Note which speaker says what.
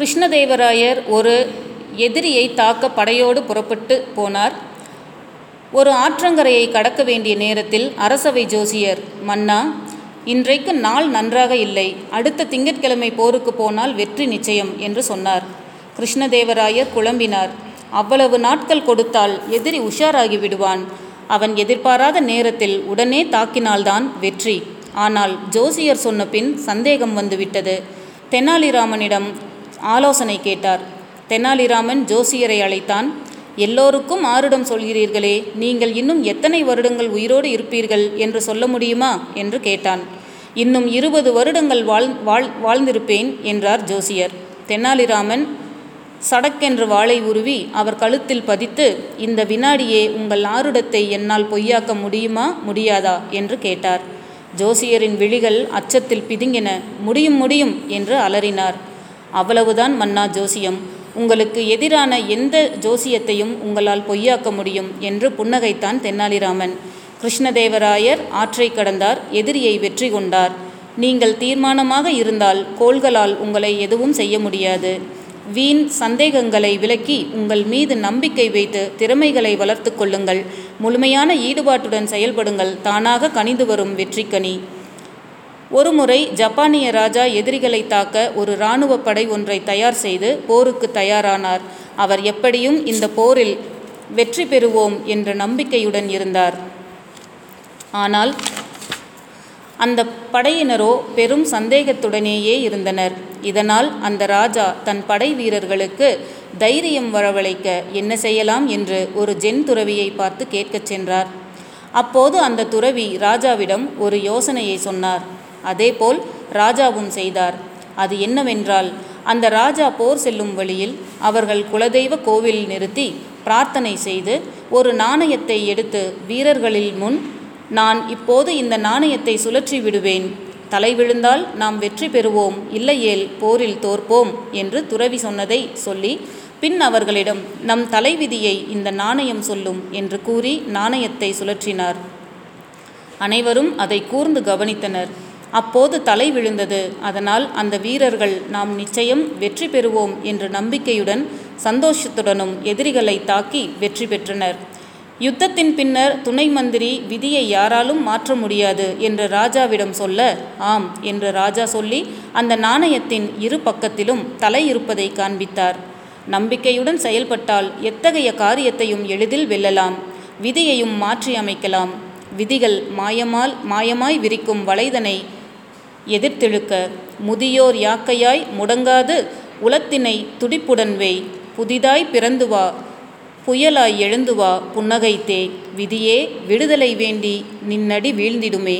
Speaker 1: கிருஷ்ணதேவராயர் ஒரு எதிரியை தாக்க படையோடு புறப்பட்டு போனார். ஒரு ஆற்றங்கரையை கடக்க வேண்டிய நேரத்தில் அரசவை ஜோசியர் மன்னா இன்றைக்கு நாள் நன்றாக இல்லை அடுத்த திங்கட்கிழமை போருக்கு போனால் வெற்றி நிச்சயம் என்று சொன்னார். கிருஷ்ணதேவராயர் குழம்பினார். அவ்வளவு நாட்கள் கொடுத்தால் எதிரி உஷாராகி விடுவான். அவன் எதிர்பாராத நேரத்தில் உடனே தாக்கினால்தான் வெற்றி. ஆனால் ஜோசியர் சொன்ன பின் சந்தேகம் வந்துவிட்டது தெனாலிராமனிடம் ஆலோசனை கேட்டார். தெனாலிராமன் ஜோசியரை அழைத்தான். எல்லோருக்கும் ஆருடம் சொல்கிறீர்களே நீங்கள் இன்னும் எத்தனை வருடங்கள் உயிரோடு இருப்பீர்கள் என்று சொல்ல முடியுமா? என்று கேட்டான். இன்னும் இருபது வருடங்கள் வாழ் வாழ் வாழ்ந்திருப்பேன் என்றார் ஜோசியர். தெனாலிராமன் சடக்கென்று வாளை உருவி அவர் கழுத்தில் பதித்து இந்த வினாடியே உங்கள் ஆருடத்தை என்னால் பொய்யாக்க முடியுமா முடியாதா? என்று கேட்டார். ஜோசியரின் விழிகள் அச்சத்தில் பிதுங்கின. முடியும் முடியும் என்று அலறினார். அவ்வளவுதான் மன்னா ஜோசியம். உங்களுக்கு எதிரான எந்த ஜோசியத்தையும் உங்களால் பொய்யாக்க முடியும் என்று புன்னகைத்தான் தென்னாலிராமன். கிருஷ்ணதேவராயர் ஆற்றை கடந்தார் எதிரியை வெற்றி கொண்டார். நீங்கள் தீர்மானமாக இருந்தால் கோள்களால் உங்களை எதுவும் செய்ய முடியாது. வீண் சந்தேகங்களை விலக்கி உங்கள் மீது நம்பிக்கை வைத்து திறமைகளை வளர்த்து கொள்ளுங்கள். முழுமையான ஈடுபாட்டுடன் செயல்படுங்கள் தானாக கனிந்து வரும் வெற்றிக்கனி. ஒருமுறை ஜப்பானிய ராஜா எதிரிகளை தாக்க ஒரு இராணுவ படை ஒன்றை தயார் செய்து போருக்கு தயாரானார். அவர் எப்படியும் இந்த போரில் வெற்றி பெறுவோம் என்ற நம்பிக்கையுடன் இருந்தார். ஆனால் அந்த படையினரோ பெரும் சந்தேகத்துடனேயே இருந்தனர். இதனால் அந்த ராஜா தன் படை வீரர்களுக்கு தைரியம் வரவழைக்க என்ன செய்யலாம் என்று ஒரு ஜென் துறவியை பார்த்து கேட்கச் சென்றார். அப்போது அந்த துறவி ராஜாவிடம் ஒரு யோசனையை சொன்னார். அதேபோல் ராஜாவும் செய்தார். அது என்னவென்றால் அந்த ராஜா போர் செல்லும் வழியில் அவர்கள் குலதெய்வ கோவில் நிறுத்தி பிரார்த்தனை செய்து ஒரு நாணயத்தை எடுத்து வீரர்களில் முன் நான் இப்போது இந்த நாணயத்தை சுழற்றி விடுவேன். தலை விழுந்தால் நாம் வெற்றி பெறுவோம். இல்லையேல் போரில் தோற்போம் என்று துறவி சொன்னதை சொல்லி பின் அவர்களிடம் நம் தலைவிதியை இந்த நாணயம் சொல்லும் என்று கூறி நாணயத்தை சுழற்றினார். அனைவரும் அதை கூர்ந்து கவனித்தனர். அப்போது தலை விழுந்தது. அதனால் அந்த வீரர்கள் நாம் நிச்சயம் வெற்றி பெறுவோம் என்ற நம்பிக்கையுடன் சந்தோஷத்துடனும் எதிரிகளை தாக்கி வெற்றி பெற்றனர். யுத்தத்தின் பின்னர் துணை மந்திரி விதியை யாராலும் மாற்ற முடியாது என்று ராஜாவிடம் சொல்ல ஆம் என்று ராஜா சொல்லி அந்த நாணயத்தின் இரு பக்கத்திலும் தலை இருப்பதை காண்பித்தார். நம்பிக்கையுடன் செயல்பட்டால் எத்தகைய காரியத்தையும் எளிதில் வெல்லலாம். விதியையும் மாற்றி அமைக்கலாம் விதிகள் மாயமால் மாயமாய் விரிக்கும் வலைதனை எதிர்த்தெழுக்க முதியோர் யாக்கையாய் முடங்காது உளத்தினை துடிப்புடன் வை புதிதாய் பிறந்து வா புயலாய் எழுந்து வா புன்னகைத்தே விதியே விடுதலை வேண்டி நின்னடி வீழ்ந்திடுமே.